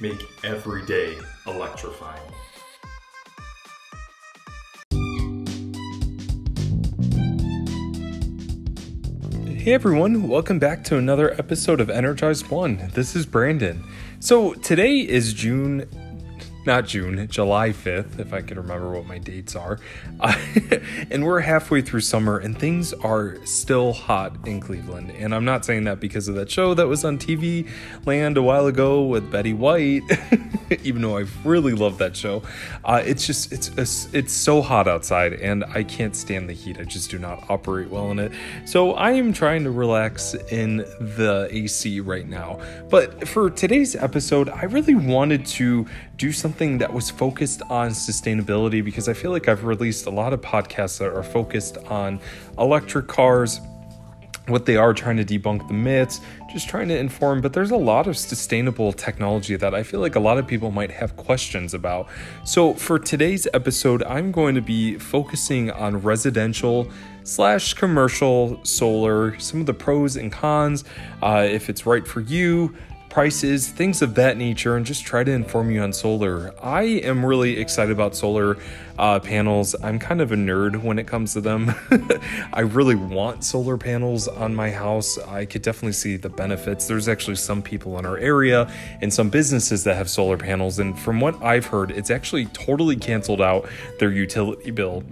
make every day electrifying. Hey everyone, welcome back to another episode of Energized One. This is Brandon. So today is June not June, July 5th, if I can remember what my dates are. And we're halfway through summer, and things are still hot in Cleveland. And I'm not saying that because of that show that was on TV Land a while ago with Betty White, even though I really love that show. Uh, it's just, it's, it's so hot outside, and I can't stand the heat. I just do not operate well in it. So I am trying to relax in the AC right now. But for today's episode, I really wanted to do something that was focused on sustainability because I feel like I've released a lot of podcasts that are focused on electric cars, what they are, trying to debunk the myths, just trying to inform. But there's a lot of sustainable technology that I feel like a lot of people might have questions about. So for today's episode, I'm going to be focusing on residential slash commercial solar, some of the pros and cons, uh, if it's right for you prices, things of that nature, and just try to inform you on solar. I am really excited about solar uh, panels. I'm kind of a nerd when it comes to them. I really want solar panels on my house. I could definitely see the benefits. There's actually some people in our area and some businesses that have solar panels, and from what I've heard, it's actually totally canceled out their utility bill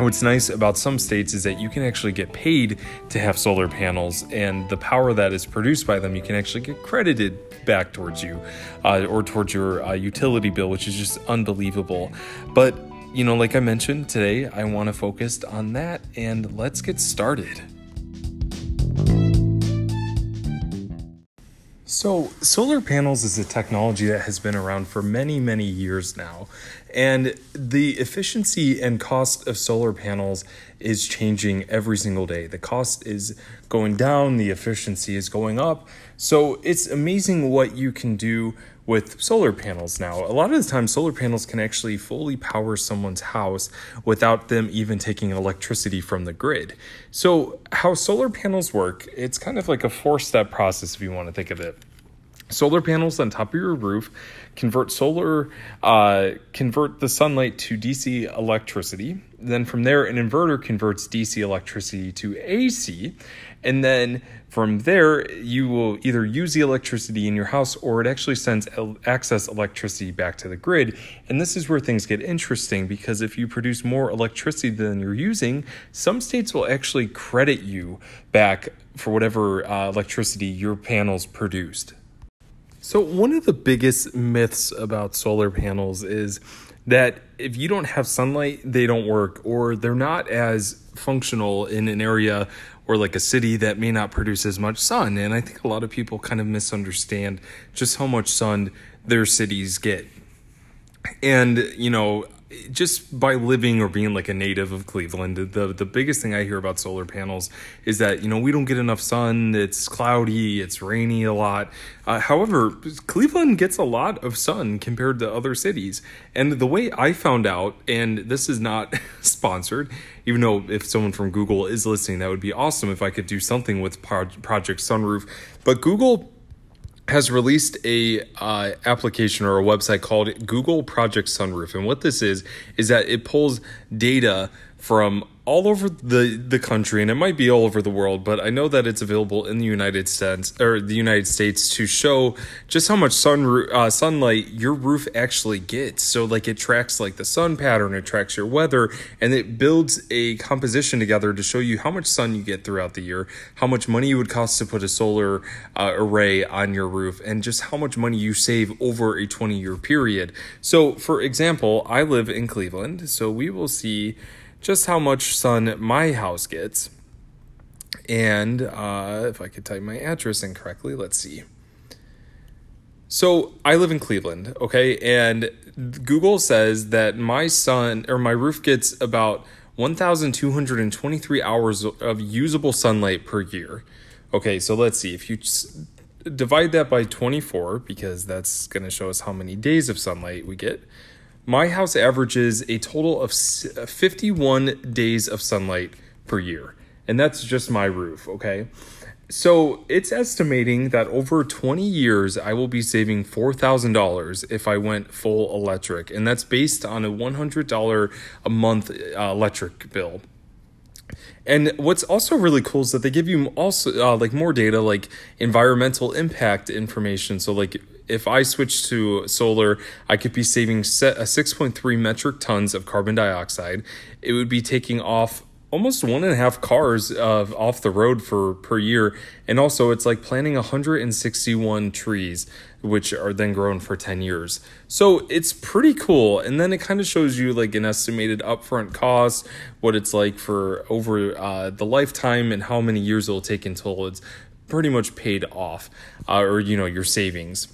what's nice about some states is that you can actually get paid to have solar panels and the power that is produced by them you can actually get credited back towards you uh, or towards your uh, utility bill which is just unbelievable. But you know like i mentioned today i want to focus on that and let's get started So, solar panels is a technology that has been around for many, many years now. And the efficiency and cost of solar panels is changing every single day. The cost is going down, the efficiency is going up. So, it's amazing what you can do with solar panels now. A lot of the time, solar panels can actually fully power someone's house without them even taking electricity from the grid. So, how solar panels work, it's kind of like a four step process if you want to think of it. Solar panels on top of your roof convert solar, uh, convert the sunlight to DC electricity. Then from there, an inverter converts DC electricity to AC. And then from there, you will either use the electricity in your house or it actually sends excess electricity back to the grid. And this is where things get interesting because if you produce more electricity than you're using, some states will actually credit you back for whatever uh, electricity your panels produced. So, one of the biggest myths about solar panels is that if you don't have sunlight, they don't work, or they're not as functional in an area or like a city that may not produce as much sun. And I think a lot of people kind of misunderstand just how much sun their cities get. And, you know, just by living or being like a native of Cleveland, the the biggest thing I hear about solar panels is that you know we don't get enough sun. It's cloudy, it's rainy a lot. Uh, however, Cleveland gets a lot of sun compared to other cities. And the way I found out, and this is not sponsored, even though if someone from Google is listening, that would be awesome if I could do something with Project Sunroof. But Google has released a uh, application or a website called Google Project Sunroof, and what this is is that it pulls data from all over the, the country, and it might be all over the world, but I know that it's available in the United States or the United States to show just how much sun uh, sunlight your roof actually gets. So, like, it tracks like the sun pattern, it tracks your weather, and it builds a composition together to show you how much sun you get throughout the year, how much money it would cost to put a solar uh, array on your roof, and just how much money you save over a 20 year period. So, for example, I live in Cleveland, so we will see just how much sun my house gets. And uh, if I could type my address incorrectly, let's see. So I live in Cleveland, okay, and Google says that my sun or my roof gets about 1,223 hours of usable sunlight per year. Okay, so let's see if you divide that by 24 because that's going to show us how many days of sunlight we get. My house averages a total of 51 days of sunlight per year. And that's just my roof, okay? So it's estimating that over 20 years, I will be saving $4,000 if I went full electric. And that's based on a $100 a month uh, electric bill. And what's also really cool is that they give you also uh, like more data, like environmental impact information. So like if I switch to solar, I could be saving 6.3 metric tons of carbon dioxide. It would be taking off almost one and a half cars uh, off the road for per year. And also it's like planting 161 trees which are then grown for 10 years. So it's pretty cool. And then it kind of shows you like an estimated upfront cost what it's like for over uh, the lifetime and how many years it'll take until it's pretty much paid off uh, or you know your savings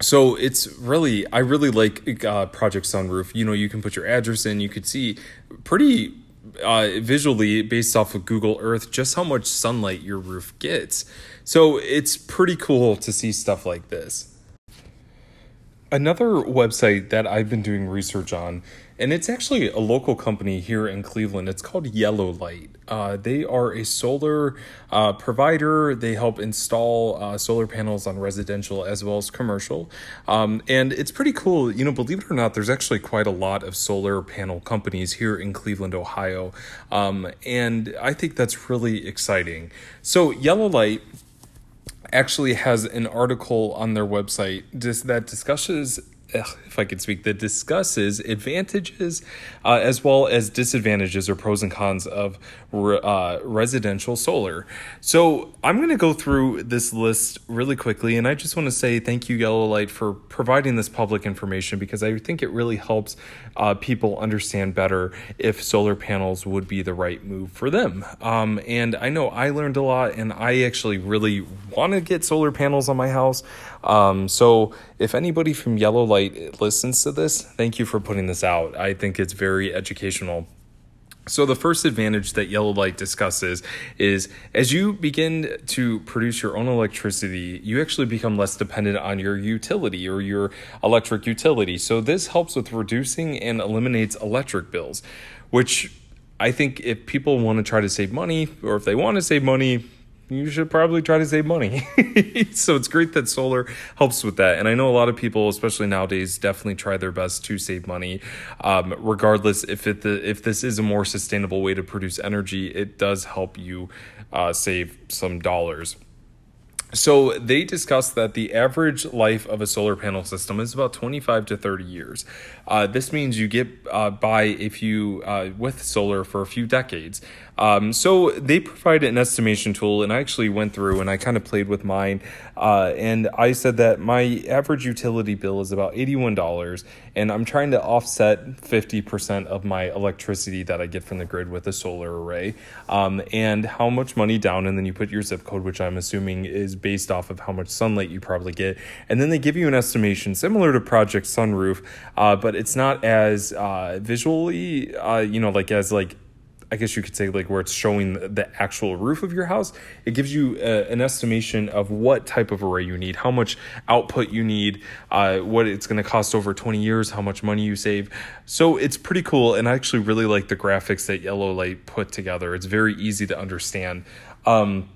so it's really i really like uh, project sunroof you know you can put your address in you could see pretty uh, visually based off of Google Earth just how much sunlight your roof gets. So it's pretty cool to see stuff like this. Another website that I've been doing research on and it's actually a local company here in Cleveland. It's called YellowLite. Uh, they are a solar uh, provider. They help install uh, solar panels on residential as well as commercial. Um, and it's pretty cool. You know, believe it or not, there's actually quite a lot of solar panel companies here in Cleveland, Ohio. Um, and I think that's really exciting. So, YellowLite actually has an article on their website that discusses if I could speak, that discusses advantages uh, as well as disadvantages or pros and cons of re- uh, residential solar. So I'm going to go through this list really quickly, and I just want to say thank you, YellowLite, for providing this public information because I think it really helps uh, people understand better if solar panels would be the right move for them. Um, and I know I learned a lot, and I actually really want to get solar panels on my house. Um, so if anybody from YellowLite listens to this, thank you for putting this out. I think it's very educational. So, the first advantage that YellowLite discusses is as you begin to produce your own electricity, you actually become less dependent on your utility or your electric utility. So, this helps with reducing and eliminates electric bills, which I think if people want to try to save money or if they want to save money, you should probably try to save money. so it's great that solar helps with that. And I know a lot of people, especially nowadays, definitely try their best to save money. Um, regardless if it the, if this is a more sustainable way to produce energy, it does help you uh, save some dollars. So they discussed that the average life of a solar panel system is about 25 to 30 years. Uh, this means you get uh, by if you uh, with solar for a few decades. Um, so they provide an estimation tool, and I actually went through and I kind of played with mine, uh, and I said that my average utility bill is about eighty-one dollars, and I'm trying to offset fifty percent of my electricity that I get from the grid with a solar array, um, and how much money down, and then you put your zip code, which I'm assuming is based off of how much sunlight you probably get, and then they give you an estimation similar to Project Sunroof, uh, but it's not as uh, visually, uh, you know, like as like I guess you could say like where it's showing the actual roof of your house, it gives you uh, an estimation of what type of array you need, how much output you need, uh, what it's going to cost over 20 years, how much money you save. So it's pretty cool, and I actually really like the graphics that YellowLite put together. It's very easy to understand. Um,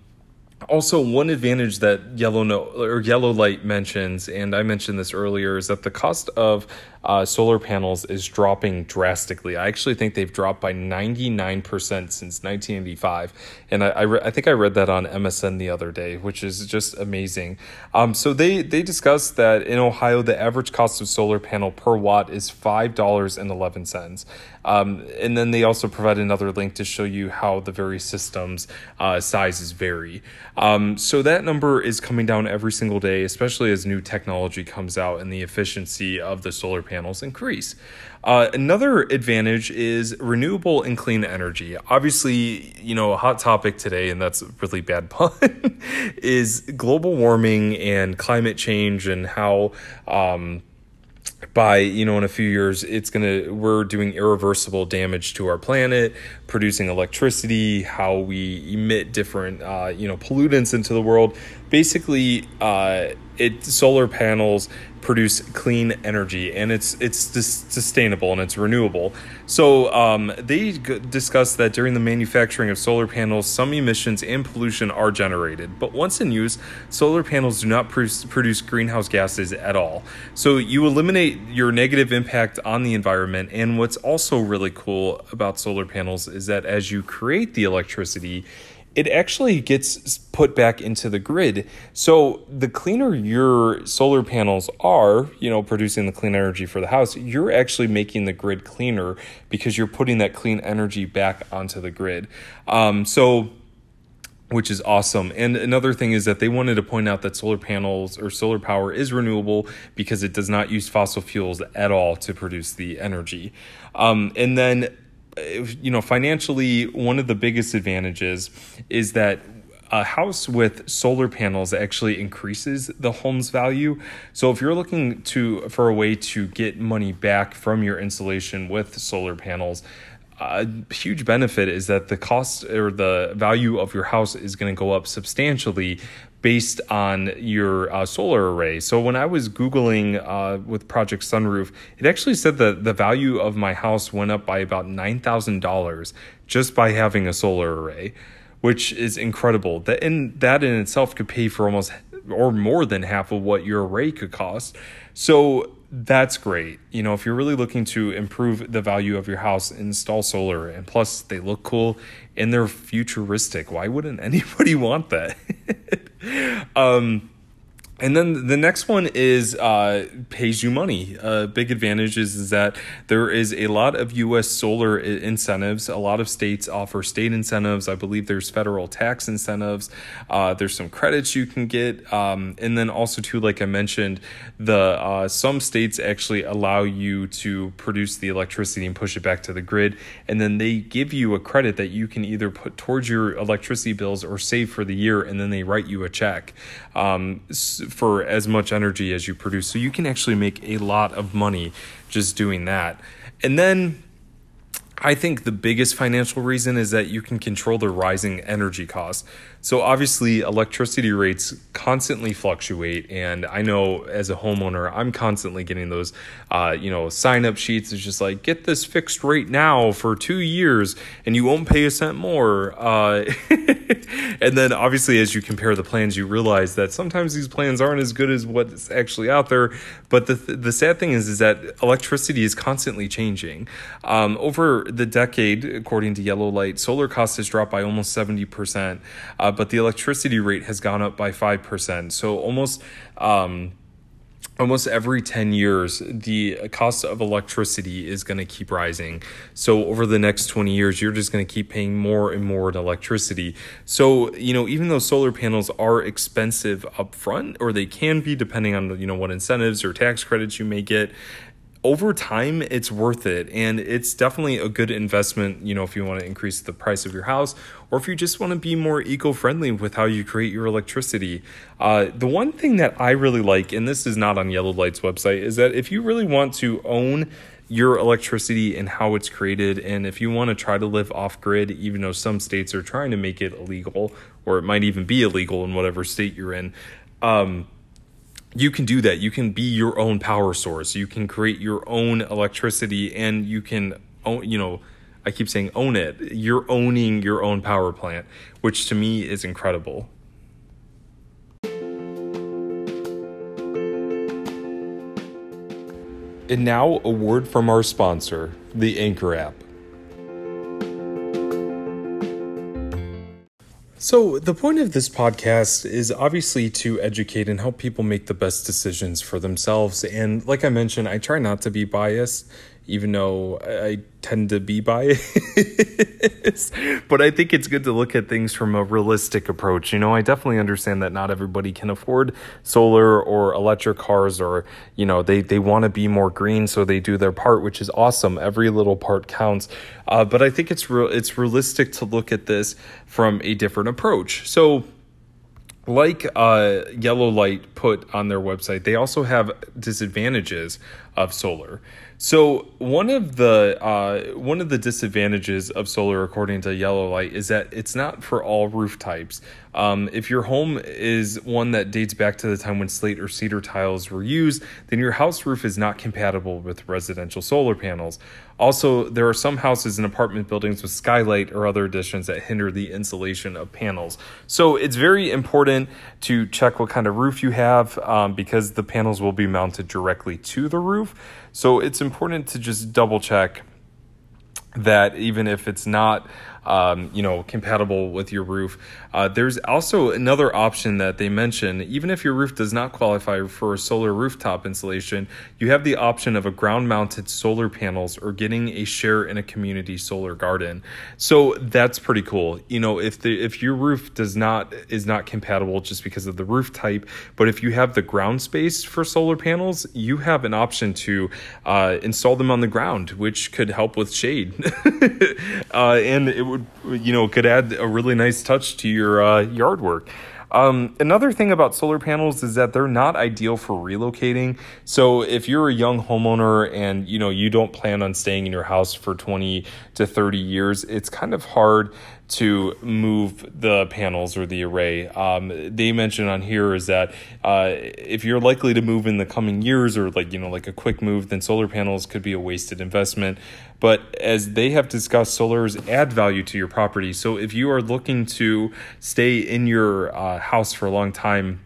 also, one advantage that yellow no, or YellowLite mentions, and I mentioned this earlier, is that the cost of uh, solar panels is dropping drastically. I actually think they've dropped by 99% since 1985. And I, I, re- I, think I read that on MSN the other day, which is just amazing. Um, so they, they discussed that in Ohio, the average cost of solar panel per watt is $5.11. Um, and then they also provide another link to show you how the various systems uh, sizes vary. Um, so that number is coming down every single day, especially as new technology comes out and the efficiency of the solar panels increase. Uh, another advantage is renewable and clean energy. Obviously, you know, a hot topic today, and that's a really bad pun, is global warming and climate change and how. Um, by you know in a few years it's to we're doing irreversible damage to our planet producing electricity how we emit different uh, you know pollutants into the world basically uh, it solar panels produce clean energy and it's it's sustainable and it's renewable. So um, they g- discussed that during the manufacturing of solar panels, some emissions and pollution are generated, but once in use, solar panels do not produce, produce greenhouse gases at all. So you eliminate your negative impact on the environment. And what's also really cool about solar panels is that as you create the electricity, it actually gets put back into the grid. So the cleaner your solar panels are, you know, producing the clean energy for the house, you're actually making the grid cleaner because you're putting that clean energy back onto the grid. Um, so which is awesome. And another thing is that they wanted to point out that solar panels or solar power is renewable because it does not use fossil fuels at all to produce the energy. Um, and then you know, financially, one of the biggest advantages is that a house with solar panels actually increases the home's value. So if you're looking to for a way to get money back from your installation with solar panels, a huge benefit is that the cost or the value of your house is going to go up substantially based on your uh, solar array. So when I was Googling uh, with Project Sunroof, it actually said that the value of my house went up by about $9,000 just by having a solar array, which is incredible. That in, that in itself could pay for almost or more than half of what your array could cost. So that's great. You know, if you're really looking to improve the value of your house, install solar. And plus, they look cool and they're futuristic. Why wouldn't anybody want that? um, and then the next one is uh, pays you money. Uh, big advantage is, is that there is a lot of U.S. solar incentives. A lot of states offer state incentives. I believe there's federal tax incentives. Uh, there's some credits you can get, um, and then also too, like I mentioned, the uh, some states actually allow you to produce the electricity and push it back to the grid, and then they give you a credit that you can either put towards your electricity bills or save for the year, and then they write you a check. Um, for as much energy as you produce. So you can actually make a lot of money just doing that. And then I think the biggest financial reason is that you can control the rising energy costs. So obviously, electricity rates constantly fluctuate, and I know as a homeowner, I'm constantly getting those, uh, you know, sign up sheets. It's just like get this fixed rate now for two years, and you won't pay a cent more. Uh, and then obviously, as you compare the plans, you realize that sometimes these plans aren't as good as what's actually out there. But the the sad thing is, is that electricity is constantly changing. Um, over the decade, according to YellowLite, solar costs has dropped by almost seventy percent. Uh, uh, but the electricity rate has gone up by 5%. So almost. Um, almost every 10 years the cost of electricity is going to keep rising so over the next 20 years you're just going to keep paying more and more in electricity so you know even though solar panels are expensive up front or they can be depending on you know what incentives or tax credits you may get over time it's worth it. And it's definitely a good investment you know if you want to increase the price of your house or if you just want to be more eco-friendly with how you create your electricity. Uh, the one thing that i really like and this is not on YellowLite's website is that if you really want to own your electricity and how it's created and if you want to try to live off grid even though some states are trying to make it illegal or it might even be illegal in whatever state you're in um, you can do that. You can be your own power source. You can create your own electricity and you can own, you know, I keep saying own it. You're owning your own power plant, which to me is incredible. And now, a word from our sponsor, the Anchor app. So, the point of this podcast is obviously to educate and help people make the best decisions for themselves. And, like I mentioned, I try not to be biased even though I tend to be biased. but I think it's good to look at things from a realistic approach. You know, I definitely understand that not everybody can afford solar or electric cars or, you know, they, they want to be more green, so they do their part, which is awesome. Every little part counts. Uh, but I think it's real it's realistic to look at this from a different approach. So like uh, YellowLite put on their website, they also have disadvantages of solar. So one of the uh, one of the disadvantages of solar, according to YellowLite, is that it's not for all roof types. Um, if your home is one that dates back to the time when slate or cedar tiles were used, then your house roof is not compatible with residential solar panels. Also, there are some houses and apartment buildings with skylight or other additions that hinder the insulation of panels. So it's very important to check what kind of roof you have um, because the panels will be mounted directly to the roof. So it's important to just double check that even if it's not um, you know, compatible with your roof. Uh, there's also another option that they mention. Even if your roof does not qualify for a solar rooftop installation, you have the option of a ground-mounted solar panels or getting a share in a community solar garden. So that's pretty cool. You know, if the if your roof does not is not compatible just because of the roof type, but if you have the ground space for solar panels, you have an option to uh, install them on the ground, which could help with shade, uh, and it would would you know could add a really nice touch to your uh, yard work. Um, another thing about solar panels is that they're not ideal for relocating. So if you're a young homeowner and you know you don't plan on staying in your house for 20 to 30 years, it's kind of hard to move the panels or the array. Um, they mention on here is that uh, if you're likely to move in the coming years or like you know like a quick move, then solar panels could be a wasted investment. But as they have discussed, solars add value to your property. So if you are looking to stay in your uh, house for a long time,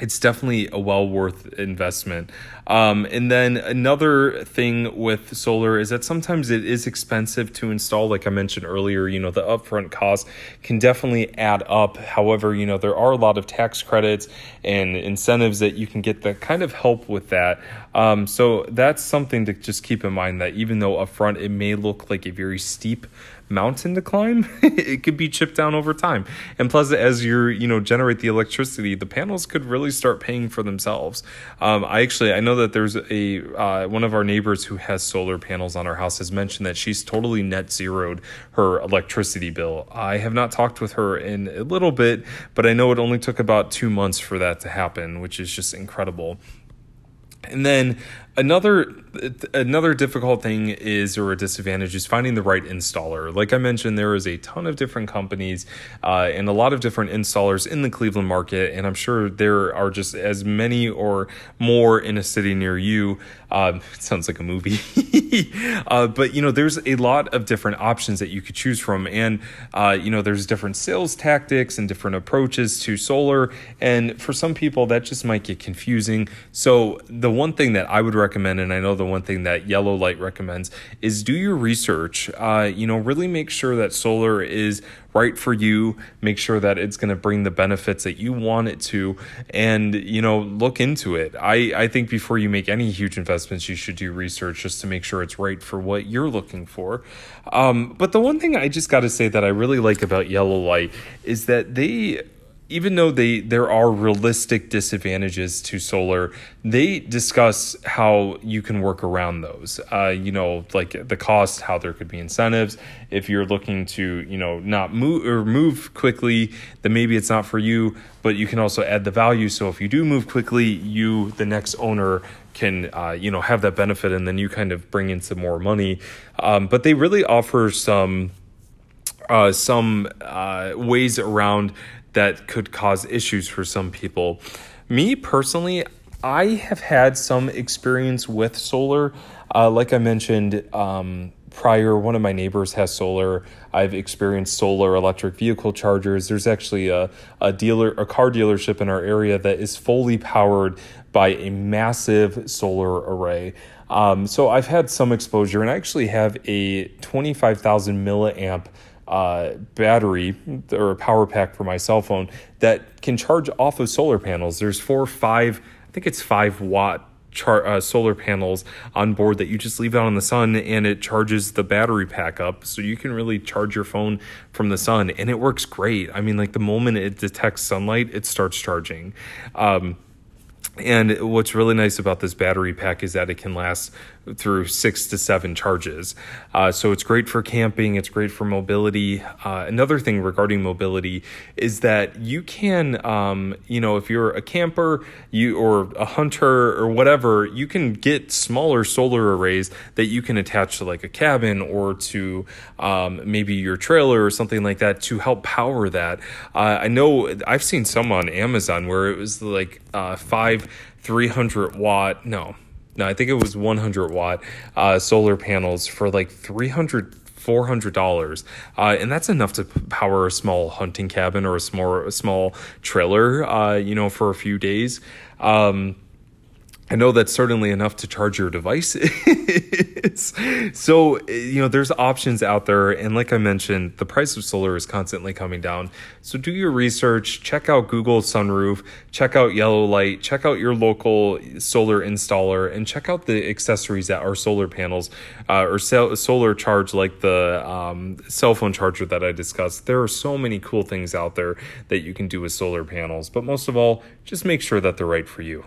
it's definitely a well worth investment. Um, and then another thing with solar is that sometimes it is expensive to install. Like I mentioned earlier, you know, the upfront cost can definitely add up. However, you know, there are a lot of tax credits and incentives that you can get that kind of help with that. Um, so that's something to just keep in mind that even though upfront it may look like a very steep mountain to climb, it could be chipped down over time. And plus, as you're, you know, generate the electricity, the panels could really start paying for themselves. Um, I actually, I know that there's a, uh, one of our neighbors who has solar panels on her house has mentioned that she's totally net zeroed her electricity bill. I have not talked with her in a little bit, but I know it only took about two months for that to happen, which is just incredible. And then another another difficult thing is or a disadvantage is finding the right installer. Like i mentioned there is a ton of different companies uh, and a lot of different installers in the cleveland market and i'm sure there are just as many or more in a city near you. Um, it sounds like a movie. Uh, but you know there's a lot of different options that you could choose from and uh, you know there's different sales tactics and different approaches to solar and for some people that just might get confusing. So the one thing that i would recommend, and I know the one thing that YellowLite recommends, is do your research. Uh, you know, really make sure that solar is right for you. Make sure that it's going to bring the benefits that you want it to, and you know, look into it. I I think before you make any huge investments, you should do research just to make sure it's right for what you're looking for. Um, but the one thing I just got to say that I really like about YellowLite is that they even though they there are realistic disadvantages to solar, they discuss how you can work around those. Uh, you know, like the cost, how there could be incentives. If you're looking to, you know, not move or move quickly, then maybe it's not for you. But you can also add the value. So if you do move quickly, you the next owner can uh, you know have that benefit, and then you kind of bring in some more money. Um, but they really offer some. Uh, some uh, ways around that could cause issues for some people. Me personally, I have had some experience with solar. Uh, like I mentioned um, prior, one of my neighbors has solar. I've experienced solar electric vehicle chargers. There's actually a, a dealer, a car dealership in our area that is fully powered by a massive solar array. Um, so I've had some exposure, and I actually have a 25,000 milliamp uh, battery or a power pack for my cell phone that can charge off of solar panels. There's four, five, I think it's five watt char- uh, solar panels on board that you just leave out in the sun and it charges the battery pack up. So you can really charge your phone from the sun and it works great. I mean, like the moment it detects sunlight, it starts charging. Um, and what's really nice about this battery pack is that it can last through six to seven charges. Uh, so it's great for camping, it's great for mobility. Uh, another thing regarding mobility is that you can, um, you know, if you're a camper you or a hunter or whatever, you can get smaller solar arrays that you can attach to like a cabin or to um, maybe your trailer or something like that to help power that. Uh, I know I've seen some on Amazon where it was like uh, five 300 watt, no, no, I think it was 100 watt uh, solar panels for like 300 four hundred dollars, uh, and that's enough to power a small hunting cabin or a small a small trailer, uh, you know, for a few days. Um, I know that's certainly enough to charge your device. so, you know, there's options out there. And like I mentioned, the price of solar is constantly coming down. So do your research, check out Google Sunroof, check out YellowLite, check out your local solar installer, and check out the accessories that are solar panels uh, or solar charge, like the um, cell phone charger that I discussed. There are so many cool things out there that you can do with solar panels. But most of all, just make sure that they're right for you.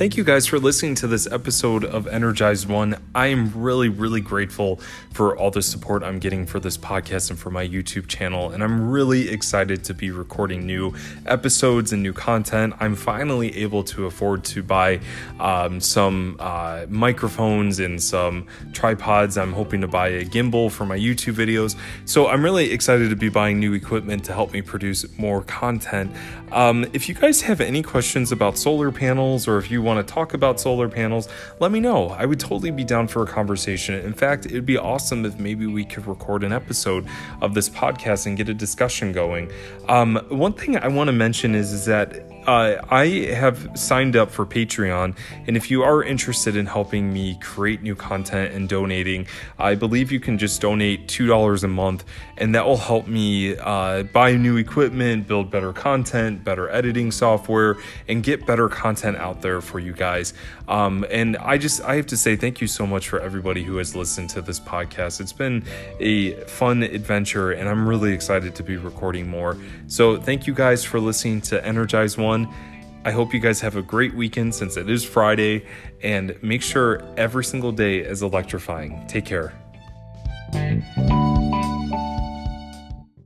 Thank you guys for listening to this episode of Energized One. I am really, really grateful for all the support I'm getting for this podcast and for my YouTube channel. And I'm really excited to be recording new episodes and new content. I'm finally able to afford to buy um, some uh, microphones and some tripods. I'm hoping to buy a gimbal for my YouTube videos. So I'm really excited to be buying new equipment to help me produce more content. Um, if you guys have any questions about solar panels or if you want to talk about solar panels, let me know. I would totally be down for a conversation. In fact, it would be awesome if maybe we could record an episode of this podcast and get a discussion going. Um, one thing I want to mention is, is that uh, I have signed up for Patreon, and if you are interested in helping me create new content and donating, I believe you can just donate $2 a month, and that will help me uh, buy new equipment, build better content, better editing software, and get better content out there for you guys. Um, and I just, I have to say thank you so much for everybody who has listened to this podcast. It's been a fun adventure, and I'm really excited to be recording more. So, thank you guys for listening to Energize One I hope you guys have a great weekend since it is Friday and make sure every single day is electrifying. Take care.